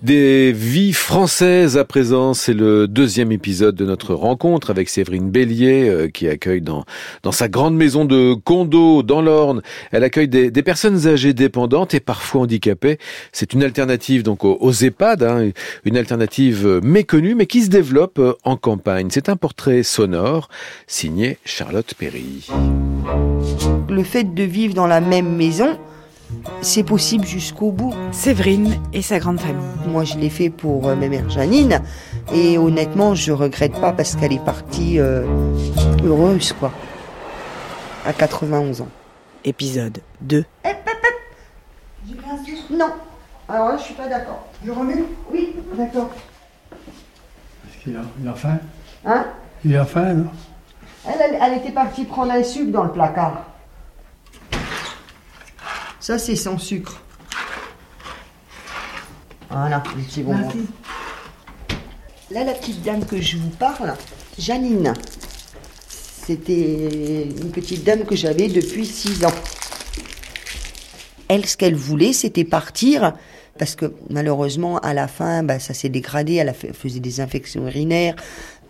Des vies françaises à présent, c'est le deuxième épisode de notre rencontre avec Séverine Bélier euh, qui accueille dans, dans sa grande maison de condo dans l'Orne. Elle accueille des, personnes âgées dépendantes et parfois handicapées. C'est une alternative donc aux, aux EHPAD, hein, une alternative méconnue mais qui se développe euh, en campagne. C'est un portrait sonore signé Charlotte Perry. Le fait de vivre dans la même maison, c'est possible jusqu'au bout. Séverine et sa grande famille. Moi, je l'ai fait pour euh, ma mère Janine. Et honnêtement, je regrette pas parce qu'elle est partie euh, heureuse, quoi. À 91 ans. Épisode 2. Eh, J'ai rien su Non. Alors là, je suis pas d'accord. Je remets? Oui, d'accord. Est-ce qu'il a, il a faim Hein? Il a faim, non? Elle, elle, elle était partie prendre un sucre dans le placard. Ça, c'est sans sucre. Voilà, petit. Là, la petite dame que je vous parle, Janine. C'était une petite dame que j'avais depuis 6 ans. Elle, ce qu'elle voulait, c'était partir, parce que malheureusement, à la fin, bah, ça s'est dégradé, elle faisait des infections urinaires,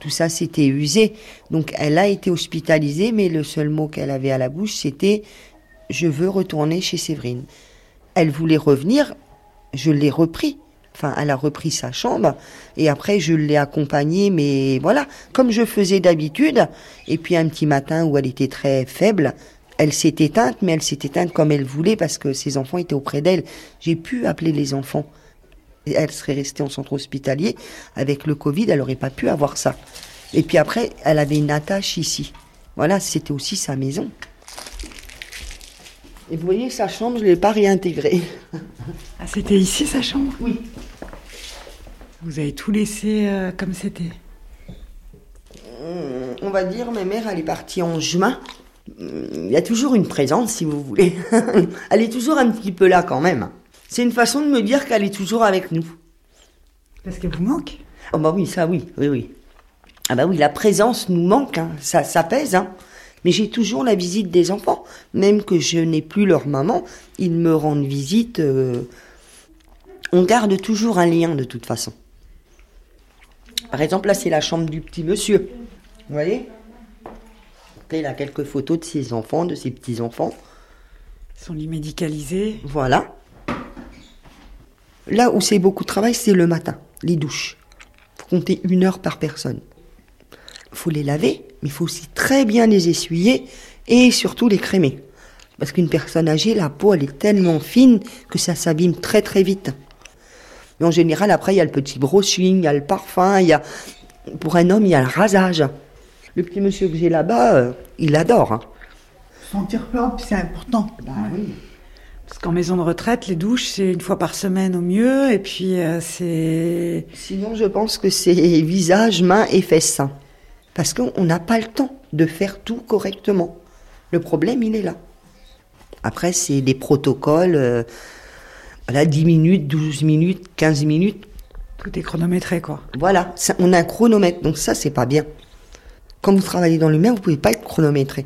tout ça s'était usé. Donc, elle a été hospitalisée, mais le seul mot qu'elle avait à la bouche, c'était je veux retourner chez Séverine. Elle voulait revenir, je l'ai repris. Enfin, elle a repris sa chambre et après je l'ai accompagnée, mais voilà, comme je faisais d'habitude. Et puis un petit matin où elle était très faible, elle s'est éteinte, mais elle s'est éteinte comme elle voulait parce que ses enfants étaient auprès d'elle. J'ai pu appeler les enfants. Elle serait restée en centre hospitalier. Avec le Covid, elle n'aurait pas pu avoir ça. Et puis après, elle avait une attache ici. Voilà, c'était aussi sa maison. Et vous voyez, sa chambre, je ne l'ai pas réintégrée. Ah, c'était ici sa chambre? Oui. Vous avez tout laissé euh, comme c'était Hum, On va dire, ma mère, elle est partie en juin. Hum, Il y a toujours une présence, si vous voulez. elle est toujours un petit peu là quand même. C'est une façon de me dire qu'elle est toujours avec nous. Parce qu'elle vous manque? Oh bah oui, ça oui, oui, oui. Ah bah oui, la présence nous manque, hein. ça, ça pèse. Hein. Mais j'ai toujours la visite des enfants. Même que je n'ai plus leur maman, ils me rendent visite. euh, On garde toujours un lien de toute façon. Par exemple, là, c'est la chambre du petit monsieur. Vous voyez? Après, il a quelques photos de ses enfants, de ses petits-enfants. Son lit médicalisé. Voilà. Là où c'est beaucoup de travail, c'est le matin, les douches. faut compter une heure par personne. faut les laver, mais il faut aussi très bien les essuyer et surtout les crémer. Parce qu'une personne âgée, la peau, elle est tellement fine que ça s'abîme très très vite. Mais en général, après, il y a le petit brushing, il y a le parfum, il y a... Pour un homme, il y a le rasage. Le petit monsieur que j'ai là-bas, euh, il adore. hein. Sentir propre, c'est important. Bah oui. Parce qu'en maison de retraite, les douches, c'est une fois par semaine au mieux. Et puis, euh, c'est. Sinon, je pense que c'est visage, mains et fesses. Parce qu'on n'a pas le temps de faire tout correctement. Le problème, il est là. Après, c'est des protocoles. euh, voilà, 10 minutes, 12 minutes, 15 minutes. Tout est chronométré, quoi. Voilà, ça- on a un chronomètre. Donc ça, c'est pas bien. Quand vous travaillez dans l'humain, vous pouvez pas être chronométré.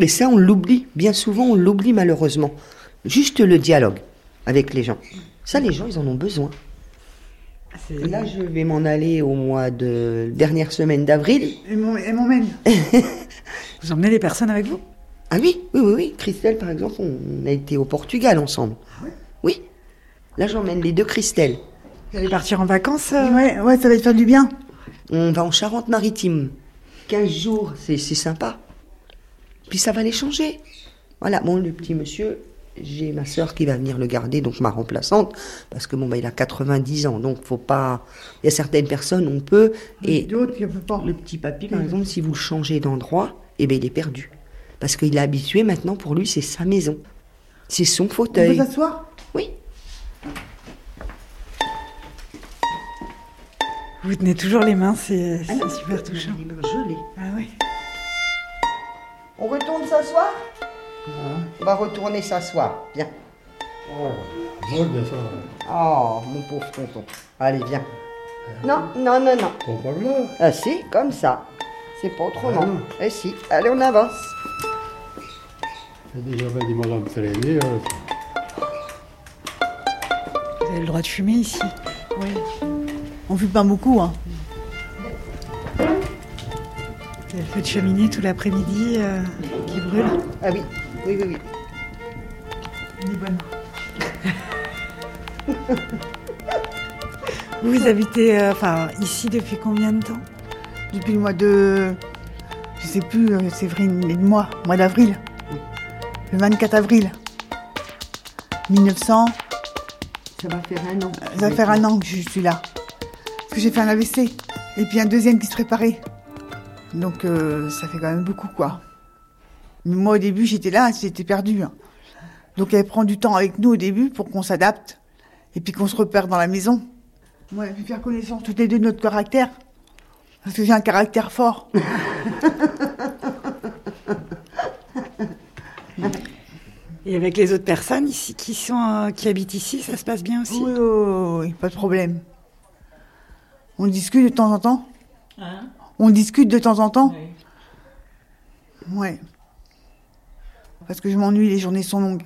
Et ça, on l'oublie. Bien souvent, on l'oublie malheureusement. Juste le dialogue avec les gens. Ça, les gens, ils en ont besoin. Là, je vais m'en aller au mois de dernière semaine d'avril. Et mon, et mon mène. Vous emmenez les personnes avec vous? Ah oui, oui, oui, oui. Christelle, par exemple, on a été au Portugal ensemble. Oui. Là, j'emmène les deux Christelle. Vous allez partir en vacances euh? Ouais, ouais, ça va te faire du bien. On va en Charente-Maritime. 15 jours, c'est c'est sympa. Puis ça va les changer. Voilà, bon, le petit monsieur, j'ai ma sœur qui va venir le garder, donc ma remplaçante, parce que bon, bah, il a 90 ans, donc faut pas. Il y a certaines personnes, on peut. Et D'autres, il ne peut pas. Le petit papy, par exemple, si vous le changez d'endroit, eh ben, il est perdu. Parce qu'il est habitué maintenant, pour lui, c'est sa maison. C'est son On peut fauteuil. s'asseoir? Oui. Vous tenez toujours les mains, c'est Ah super touchant. Il est gelé. Ah oui. On retourne s'asseoir? On va retourner s'asseoir. Viens. Oh, ça. Oh, mon pauvre tonton. Allez, viens. Non, non, non, non. Bon, par là. Ah si, comme ça. C'est pas autrement. Ah non. Eh si, allez, on avance. J'ai déjà bien dit madame traîner. hein. Vous avez le droit de fumer ici. Oui. On fume pas beaucoup, hein. Il y a le feu de cheminée tout l'après-midi euh, qui brûle. Ah oui, oui, oui, oui. On est bonne. Vous habitez euh, enfin, ici depuis combien de temps? Depuis le mois de. Je sais plus, euh, Séverine, et le mois, mois d'avril. Le 24 avril. 1900. Ça va faire un an. Ça va faire un an que je suis là. Parce que j'ai fait un AVC. Et puis un deuxième qui se préparait. Donc euh, ça fait quand même beaucoup, quoi. Mais moi, au début, j'étais là, j'étais perdue. hein. Donc elle prend du temps avec nous au début pour qu'on s'adapte. Et puis qu'on se repère dans la maison. Moi, elle a pu faire connaissance toutes les deux de notre caractère. Parce que j'ai un caractère fort. Et avec les autres personnes ici qui sont euh, qui habitent ici, ça se passe bien aussi? Oui, oui, oui, oui, pas de problème. On discute de temps en temps On discute de temps en temps Ouais. Parce que je m'ennuie, les journées sont longues.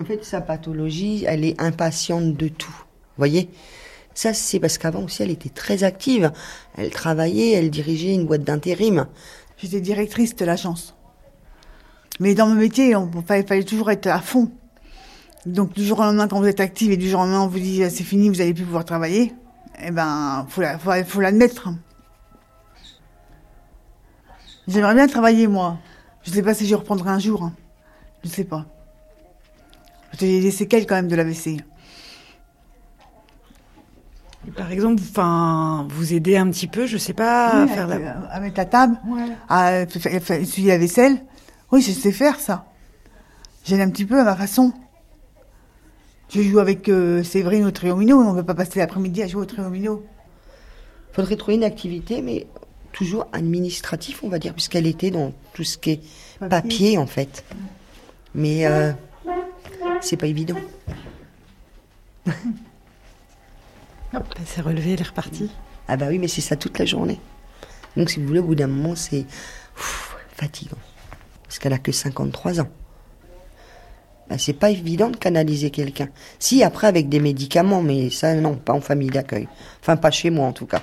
En fait, sa pathologie, elle est impatiente de tout. Vous voyez? Ça, c'est parce qu'avant aussi, elle était très active. Elle travaillait, elle dirigeait une boîte d'intérim. J'étais directrice de l'agence. Mais dans mon métier, il fallait, fallait toujours être à fond. Donc, du jour au lendemain, quand vous êtes active et du jour au lendemain, on vous dit c'est fini, vous n'allez plus pouvoir travailler, eh ben, faut la- faut, faut l'admettre. J'aimerais bien travailler, moi. Je sais pas si je reprendrai un jour. hein. Je sais pas. J'ai des séquelles quand même de l'AVC. Et Par exemple, enfin, vous aider un petit peu, je sais pas, à faire à, la... à mettre la table, à fa- essuyer la vaisselle. Oui, je sais faire ça. J'aide un petit peu à ma façon. Je joue avec euh, Séverine au triomino. On ne peut pas passer l'après-midi à jouer au triomino. Faudrait trouver une activité, mais toujours administratif, on va dire, puisqu'elle était dans tout ce qui est Papier. papier, en fait. Mais euh, c'est pas évident. Hop, elle s'est relevée, elle est repartie. Ah bah oui, mais c'est ça toute la journée. Donc si vous voulez, au bout d'un moment, c'est fatigant. Parce qu'elle a que 53 ans. Bah, c'est pas évident de canaliser quelqu'un. Si, après avec des médicaments, mais ça non, pas en famille d'accueil. Enfin, pas chez moi en tout cas.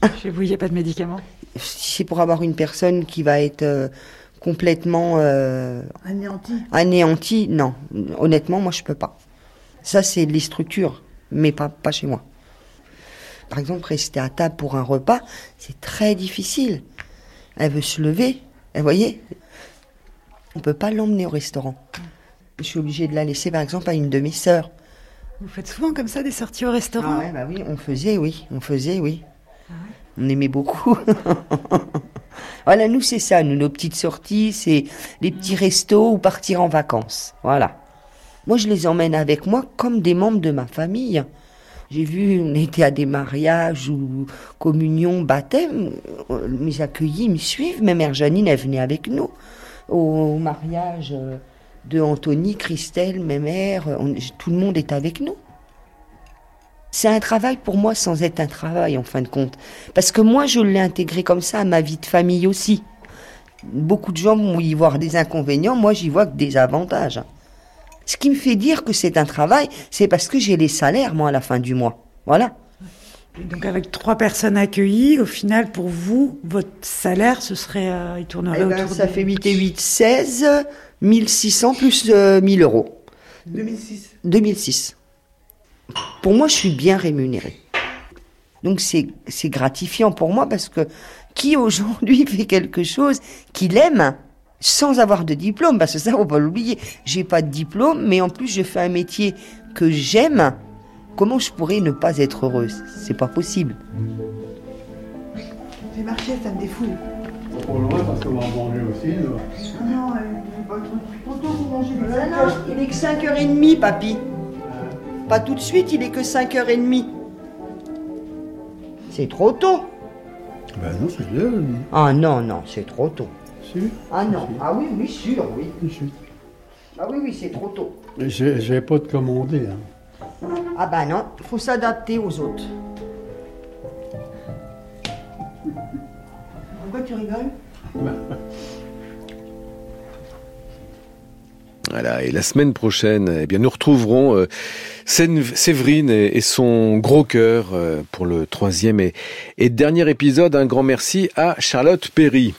Chez vous, il n'y a pas de médicaments? Si c'est pour avoir une personne qui va être euh, complètement euh, Anéanti. anéantie, non. Honnêtement, moi, je peux pas. Ça, c'est les structures, mais pas, pas chez moi. Par exemple, rester à table pour un repas, c'est très difficile. Elle veut se lever, vous voyez? On peut pas l'emmener au restaurant. Je suis obligée de la laisser, par exemple, à une de mes sœurs. Vous faites souvent comme ça des sorties au restaurant? Ah ouais, bah oui, on faisait, oui, on faisait, oui. On aimait beaucoup. voilà, nous, c'est ça, nous, nos petites sorties, c'est les petits restos ou partir en vacances. Voilà. Moi, je les emmène avec moi comme des membres de ma famille. J'ai vu, on était à des mariages ou communions, baptêmes. euh, Mes accueillis me suivent. Ma mère Janine, elle venait avec nous au mariage euh, de Anthony, Christelle, mes mères. tout le monde est avec nous. C'est un travail pour moi sans être un travail en fin de compte. Parce que moi, je l'ai intégré comme ça à ma vie de famille aussi. Beaucoup de gens vont y voir des inconvénients, moi j'y vois que des avantages. Ce qui me fait dire que c'est un travail, c'est parce que j'ai les salaires, moi, à la fin du mois. Voilà. Donc avec trois personnes accueillies, au final, pour vous, votre salaire, ce serait, euh, il tournerait Eh ben, autour ça de... fait 8 et 8, 16, 1600 plus euh, 1000 euros. 2006. 2006. Pour moi, je suis bien rémunérée. Donc c'est c'est gratifiant pour moi parce que qui aujourd'hui fait quelque chose qu'il aime sans avoir de diplôme, parce que ça, faut pas l'oublier. J'ai pas de diplôme, mais en plus, je fais un métier que j'aime. Comment je pourrais ne pas être heureuse C'est pas possible. J'ai marché, ça me défoule. Pas trop loin parce qu'on va en manger aussi. Non, elle pas trop tôt pour manger des Ah il est que 5h30, papy. Pas tout de suite, il est que 5h30. C'est trop tôt. Ben non, c'est lui. Ah non, non, c'est trop tôt. Si. Ah non, ah oui, oui, sûr, oui. Si. Ah oui, oui, c'est trop tôt. J'ai j'ai pas de commandé. Hein. Ah bah non, il faut s'adapter aux autres. Pourquoi tu rigoles Voilà, et la semaine prochaine, eh bien, nous retrouverons euh, Séverine et, son gros cœur euh, pour le troisième et, et dernier épisode. Un grand merci à Charlotte Perry.